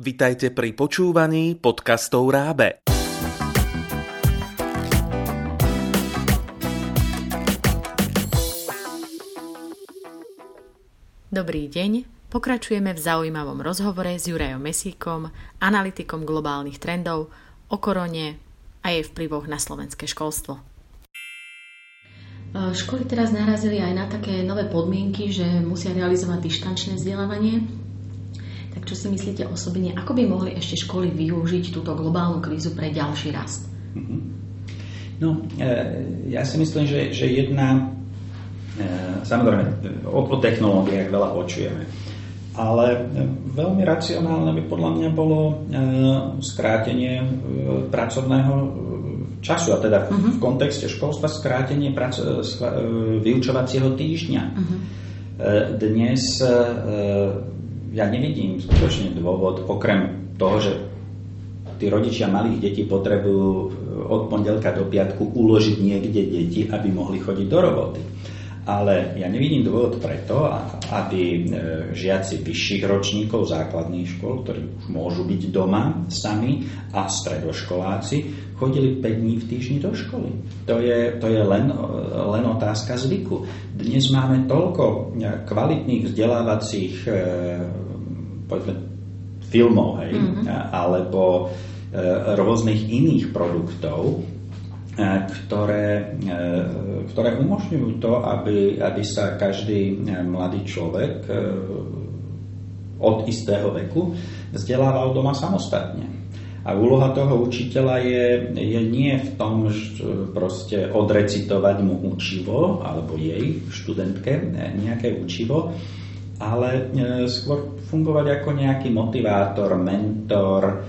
Vitajte pri počúvaní podcastov Rábe. Dobrý deň, pokračujeme v zaujímavom rozhovore s Jurajom Mesíkom, analytikom globálnych trendov, o korone a jej vplyvoch na slovenské školstvo. Školy teraz narazili aj na také nové podmienky, že musia realizovať dištančné vzdelávanie. Tak čo si myslíte osobne, ako by mohli ešte školy využiť túto globálnu krízu pre ďalší rast? Mhm. No, e, ja si myslím, že, že jedna E, samozrejme, o, o technológiách veľa počujeme. Ale veľmi racionálne by podľa mňa bolo e, skrátenie pracovného času, a teda v, uh-huh. v kontexte školstva skrátenie prac, vyučovacieho týždňa. Uh-huh. Dnes ja nevidím skutočne dôvod, okrem toho, že tí rodičia malých detí potrebujú od pondelka do piatku uložiť niekde deti, aby mohli chodiť do roboty ale ja nevidím dôvod preto, aby e, žiaci vyšších ročníkov základných škôl, ktorí už môžu byť doma sami a stredoškoláci, chodili 5 dní v týždni do školy. To je, to je len, len otázka zvyku. Dnes máme toľko e, kvalitných vzdelávacích e, povedzme, filmov, hej, mm-hmm. alebo rôznych iných produktov, E, ktoré, e, ktoré umožňujú to, aby, aby sa každý e, mladý človek od istého veku vzdelával doma samostatne. A úloha toho učiteľa je, je nie v tom, že proste odrecitovať mu učivo, alebo jej, študentke, nejaké učivo, ale skôr fungovať ako nejaký motivátor, mentor,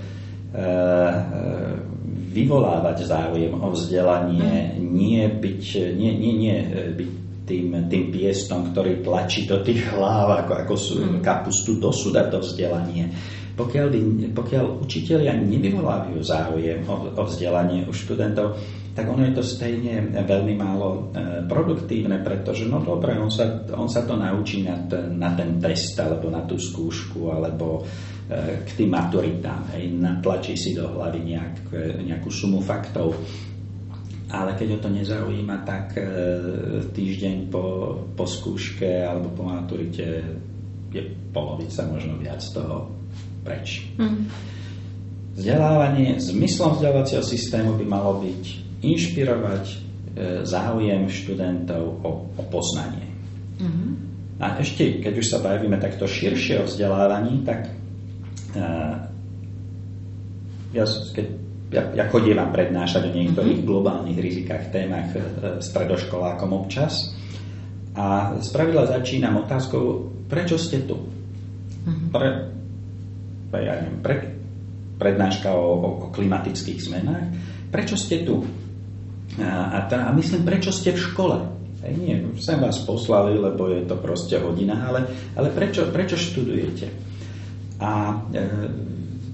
vyvolávať záujem o vzdelanie, nie byť, nie, nie, nie e, byť tým, tým piestom, ktorý tlačí do tých hlav ako, ako mm. kapustu do suda to vzdelanie. Pokiaľ, pokiaľ učiteľia nevyvolávajú záujem o, o vzdelanie u študentov, tak ono je to stejne veľmi málo e, produktívne, pretože no dobre, on sa, on sa to naučí na ten, na ten test alebo na tú skúšku alebo k tým maturitám. Hej, natlačí si do hlavy nejak, nejakú sumu faktov. Ale keď ho to nezaujíma, tak e, týždeň po, po skúške alebo po maturite je polovica, možno viac toho preč. Mm. Vzdelávanie, zmyslom vzdelávacieho systému by malo byť inšpirovať e, záujem študentov o, o poznanie. Mm-hmm. A ešte, keď už sa bavíme takto širšie o vzdelávaní, tak ja, keď, ja, ja chodievam prednášať o niektorých mm-hmm. globálnych rizikách, témach e, stredoškolákom občas a spravidla začínam otázkou, prečo ste tu? Pre, pre, ja neviem, pre, prednáška o, o, o klimatických zmenách. Prečo ste tu? A, a, tá, a myslím, prečo ste v škole? Hej, nie, sem vás poslali, lebo je to proste hodina, ale, ale prečo, prečo študujete? A e,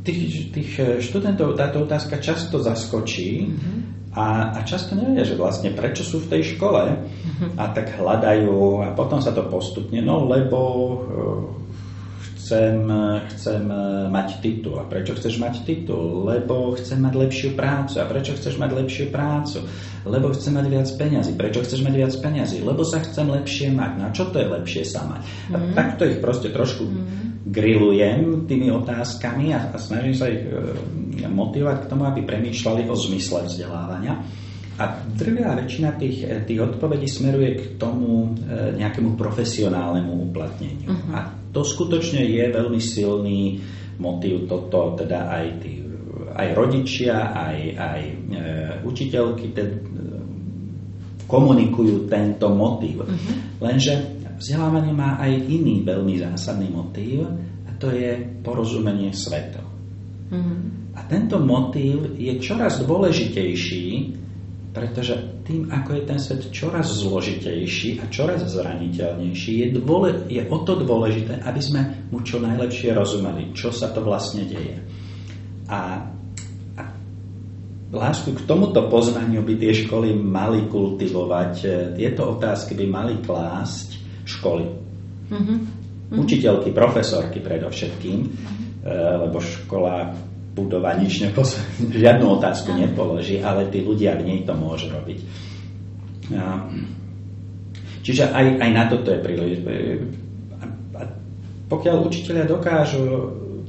tých, tých študentov táto otázka často zaskočí mm-hmm. a, a často nevie, že vlastne prečo sú v tej škole mm-hmm. a tak hľadajú a potom sa to postupne, no lebo e, chcem, chcem mať titul. A prečo chceš mať titul? Lebo chcem mať lepšiu prácu. A prečo chceš mať lepšiu prácu? Lebo chcem mať viac peňazí. Prečo chceš mať viac peňazí? Lebo sa chcem lepšie mať. No a čo to je lepšie sa mať? Mm-hmm. A mhm. takto ich proste trošku mm-hmm grillujem tými otázkami a, a snažím sa ich e, motivovať k tomu, aby premýšľali o zmysle vzdelávania. A drvia väčšina tých, tých odpovedí smeruje k tomu e, nejakému profesionálnemu uplatneniu. Uh-huh. A to skutočne je veľmi silný motív toto, teda aj tí aj rodičia, aj, aj e, učiteľky te, e, komunikujú tento motív. Uh-huh. Lenže vzdelávanie má aj iný veľmi zásadný motív a to je porozumenie svetu. Mm-hmm. A tento motív je čoraz dôležitejší, pretože tým, ako je ten svet čoraz zložitejší a čoraz zraniteľnejší, je, dôle, je o to dôležité, aby sme mu čo najlepšie rozumeli, čo sa to vlastne deje. A, a lásku k tomuto poznaniu by tie školy mali kultivovať, tieto otázky by mali klásť školy. Mm-hmm. Učiteľky, profesorky predovšetkým. Mm-hmm. lebo škola budova nič nepos- žiadnu otázku nepoloží, ale tí ľudia v nej to môžu robiť. Čiže aj, aj na toto je príliš. A pokiaľ učiteľia dokážu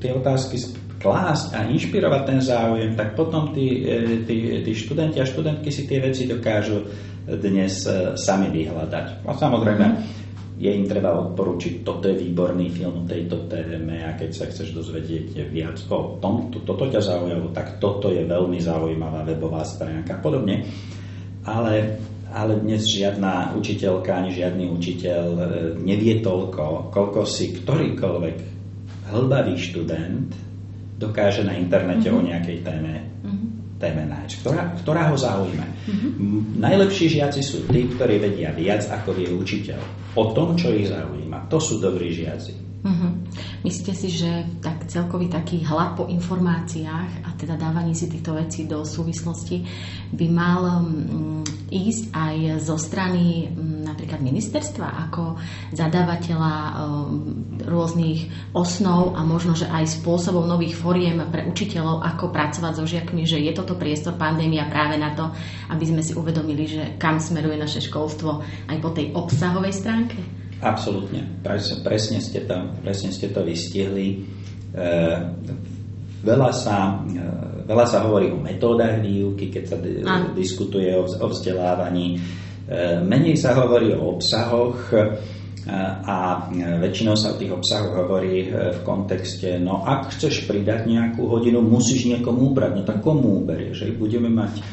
tie otázky klásť a inšpirovať ten záujem, tak potom tí, e, tí, tí študenti a študentky si tie veci dokážu dnes e, sami vyhľadať. A samozrejme, je im treba odporučiť, toto je výborný film o tejto téme a keď sa chceš dozvedieť viac o tom, to, toto ťa zaujalo, tak toto je veľmi zaujímavá webová stránka a podobne. Ale, ale dnes žiadna učiteľka ani žiadny učiteľ e, nevie toľko, koľko si ktorýkoľvek hlbavý študent dokáže na internete mm-hmm. o nejakej téme, mm-hmm. Téme nájsť, ktorá, ktorá ho zaujíma. Mm-hmm. Najlepší žiaci sú tí, ktorí vedia viac ako vie učiteľ o tom, čo ich zaujíma. To sú dobrí žiaci. Mm-hmm. Myslíte si, že tak celkový taký hlad po informáciách a teda dávanie si týchto vecí do súvislosti by mal um, ísť aj zo strany um, napríklad ministerstva ako zadávateľa um, rôznych osnov a možno, že aj spôsobov nových foriem pre učiteľov, ako pracovať so žiakmi, že je toto priestor pandémia práve na to, aby sme si uvedomili, že kam smeruje naše školstvo aj po tej obsahovej stránke? Absolútne. Presne, ste to, presne ste to vystihli. E, veľa, sa, e, veľa sa hovorí o metódach výuky, keď sa d- diskutuje o, o vzdelávaní. E, menej sa hovorí o obsahoch a väčšinou sa o tých obsahoch hovorí v kontexte, no ak chceš pridať nejakú hodinu, musíš niekomu ubrať. No tak komu uberieš? Budeme mať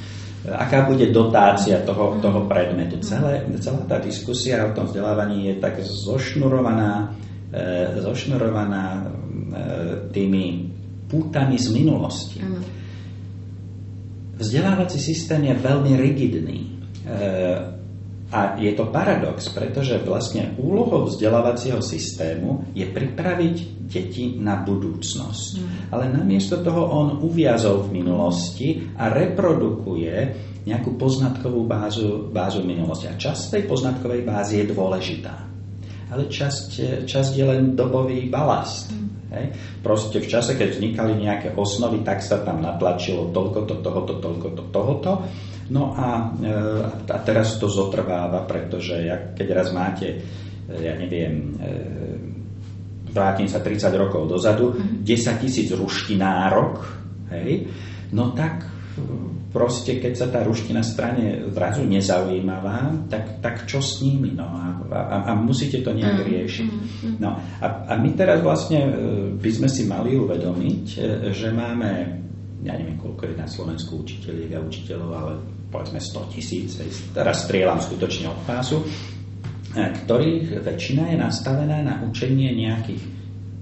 aká bude dotácia toho, toho predmetu. Celé, celá tá diskusia o tom vzdelávaní je tak zošnurovaná, e, zošnurovaná e, tými pútami z minulosti. Vzdelávací systém je veľmi rigidný. E, a je to paradox, pretože vlastne úlohou vzdelávacieho systému je pripraviť deti na budúcnosť. Mm. Ale namiesto toho on uviazol v minulosti a reprodukuje nejakú poznatkovú bázu, bázu minulosti. A časť tej poznatkovej bázy je dôležitá. Ale časť, časť je len dobový balast. Mm. Hej. Proste v čase, keď vznikali nejaké osnovy, tak sa tam natlačilo toľko to, tohoto, toľko to, tohoto No a, e, a teraz to zotrváva, pretože keď raz máte, e, ja neviem, e, vrátim sa 30 rokov dozadu, 10 mhm. tisíc ruštinárok, hej, no tak proste, keď sa tá ruština strane zrazu nezaujímavá, tak, tak čo s nimi? No a, a, a musíte to nejak mhm. riešiť. Mhm. No a, a my teraz vlastne by sme si mali uvedomiť, že máme ja neviem, koľko je na Slovensku učiteľiek a učiteľov, ale povedzme 100 tisíc, teraz strieľam skutočne od pásu, e, ktorých väčšina je nastavená na učenie nejakých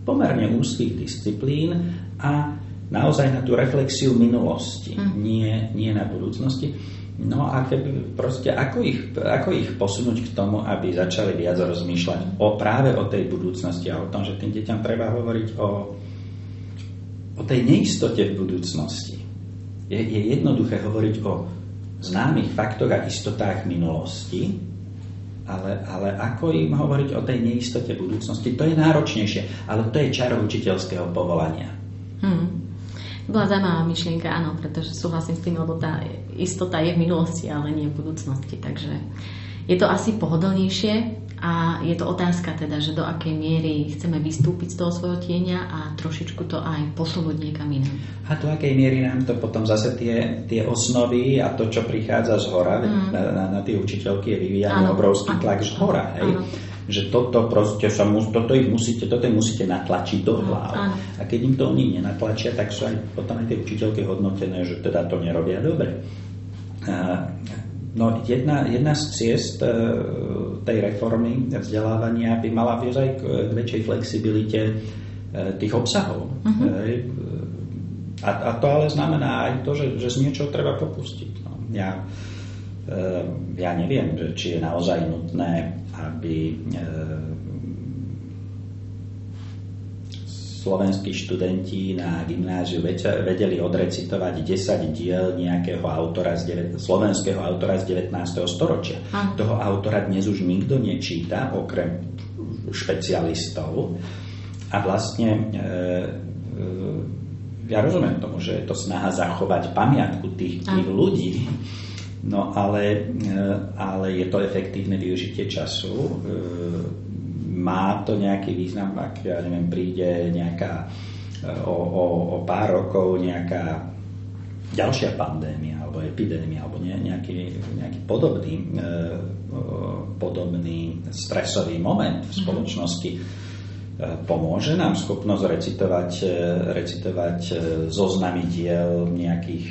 pomerne úzkých disciplín a naozaj na tú reflexiu minulosti, mm. nie, nie na budúcnosti. No a keby proste, ako ich, ako ich posunúť k tomu, aby začali viac rozmýšľať o práve o tej budúcnosti a o tom, že tým deťom treba hovoriť o, o tej neistote v budúcnosti. Je, je jednoduché hovoriť o známych faktoch a istotách minulosti, ale, ale ako im hovoriť o tej neistote budúcnosti, to je náročnejšie, ale to je čaro učiteľského povolania. Hmm. Bola zaujímavá myšlienka, áno, pretože súhlasím s tým, lebo tá istota je v minulosti, ale nie v budúcnosti. Takže je to asi pohodlnejšie a je to otázka teda, že do akej miery chceme vystúpiť z toho svojho tieňa a trošičku to aj posunúť niekam inám. A do akej miery nám to potom zase tie, tie osnovy a to, čo prichádza z hora, mm. na, na, na tie učiteľky je vyvíjaný obrovský tlak z hora. Hej? že toto proste sa mus, toto ich musíte, toto ich musíte natlačiť do hlav. A keď im to oni nenatlačia, tak sú aj potom aj tie učiteľky hodnotené, že teda to nerobia dobre. A, No jedna, jedna z ciest e, tej reformy vzdelávania by mala viesť k, k väčšej flexibilite e, tých obsahov. Uh-huh. A, a to ale znamená aj to, že, že z niečoho treba popustiť. No, ja, ja neviem, či je naozaj nutné, aby slovenskí študenti na gymnáziu vedeli odrecitovať 10 diel nejakého autora z 9, slovenského autora z 19. storočia. A. Toho autora dnes už nikto nečíta, okrem špecialistov. A vlastne e, ja rozumiem tomu, že je to snaha zachovať pamiatku tých, tých ľudí, no ale, ale je to efektívne využitie času. Má to nejaký význam, ak ja neviem, príde nejaká o, o, o pár rokov nejaká ďalšia pandémia alebo epidémia alebo nejaký, nejaký podobný, e, podobný stresový moment v mhm. spoločnosti e, pomôže nám schopnosť recitovať, e, recitovať zoznamy diel nejakých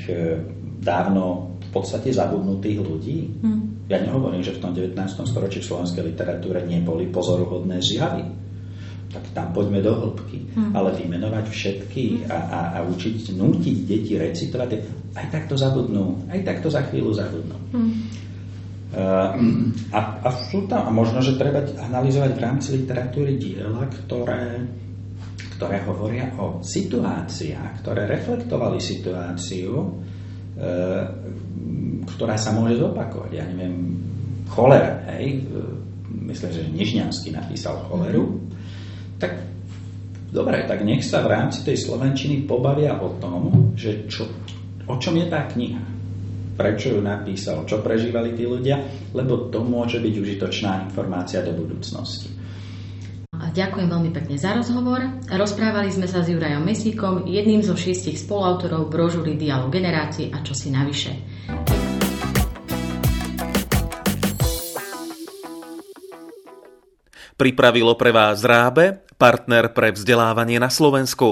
dávno podstate zabudnutých ľudí. Hmm. Ja nehovorím, že v tom 19. storočí v slovenskej literatúre neboli pozoruhodné zjavy tak tam poďme do hĺbky. Hmm. Ale vymenovať všetky a, a, a učiť, nútiť deti recitovať, aj tak to zabudnú, aj tak to za chvíľu zabudnú. Hmm. Uh, a, a sú tam, a možno, že treba analyzovať v rámci literatúry diela, ktoré, ktoré hovoria o situáciách, ktoré reflektovali situáciu, ktorá sa môže zopakovať. Ja neviem, cholera, hej, myslím, že Nižňanský napísal choleru, hmm tak dobre, tak nech sa v rámci tej Slovenčiny pobavia o tom, že čo, o čom je tá kniha. Prečo ju napísal, čo prežívali tí ľudia, lebo to môže byť užitočná informácia do budúcnosti. Ďakujem veľmi pekne za rozhovor. Rozprávali sme sa s Jurajom Mesíkom, jedným zo šiestich spoluautorov brožúry Dialog generácií a čo si navyše. Pripravilo pre vás Rábe, partner pre vzdelávanie na Slovensku.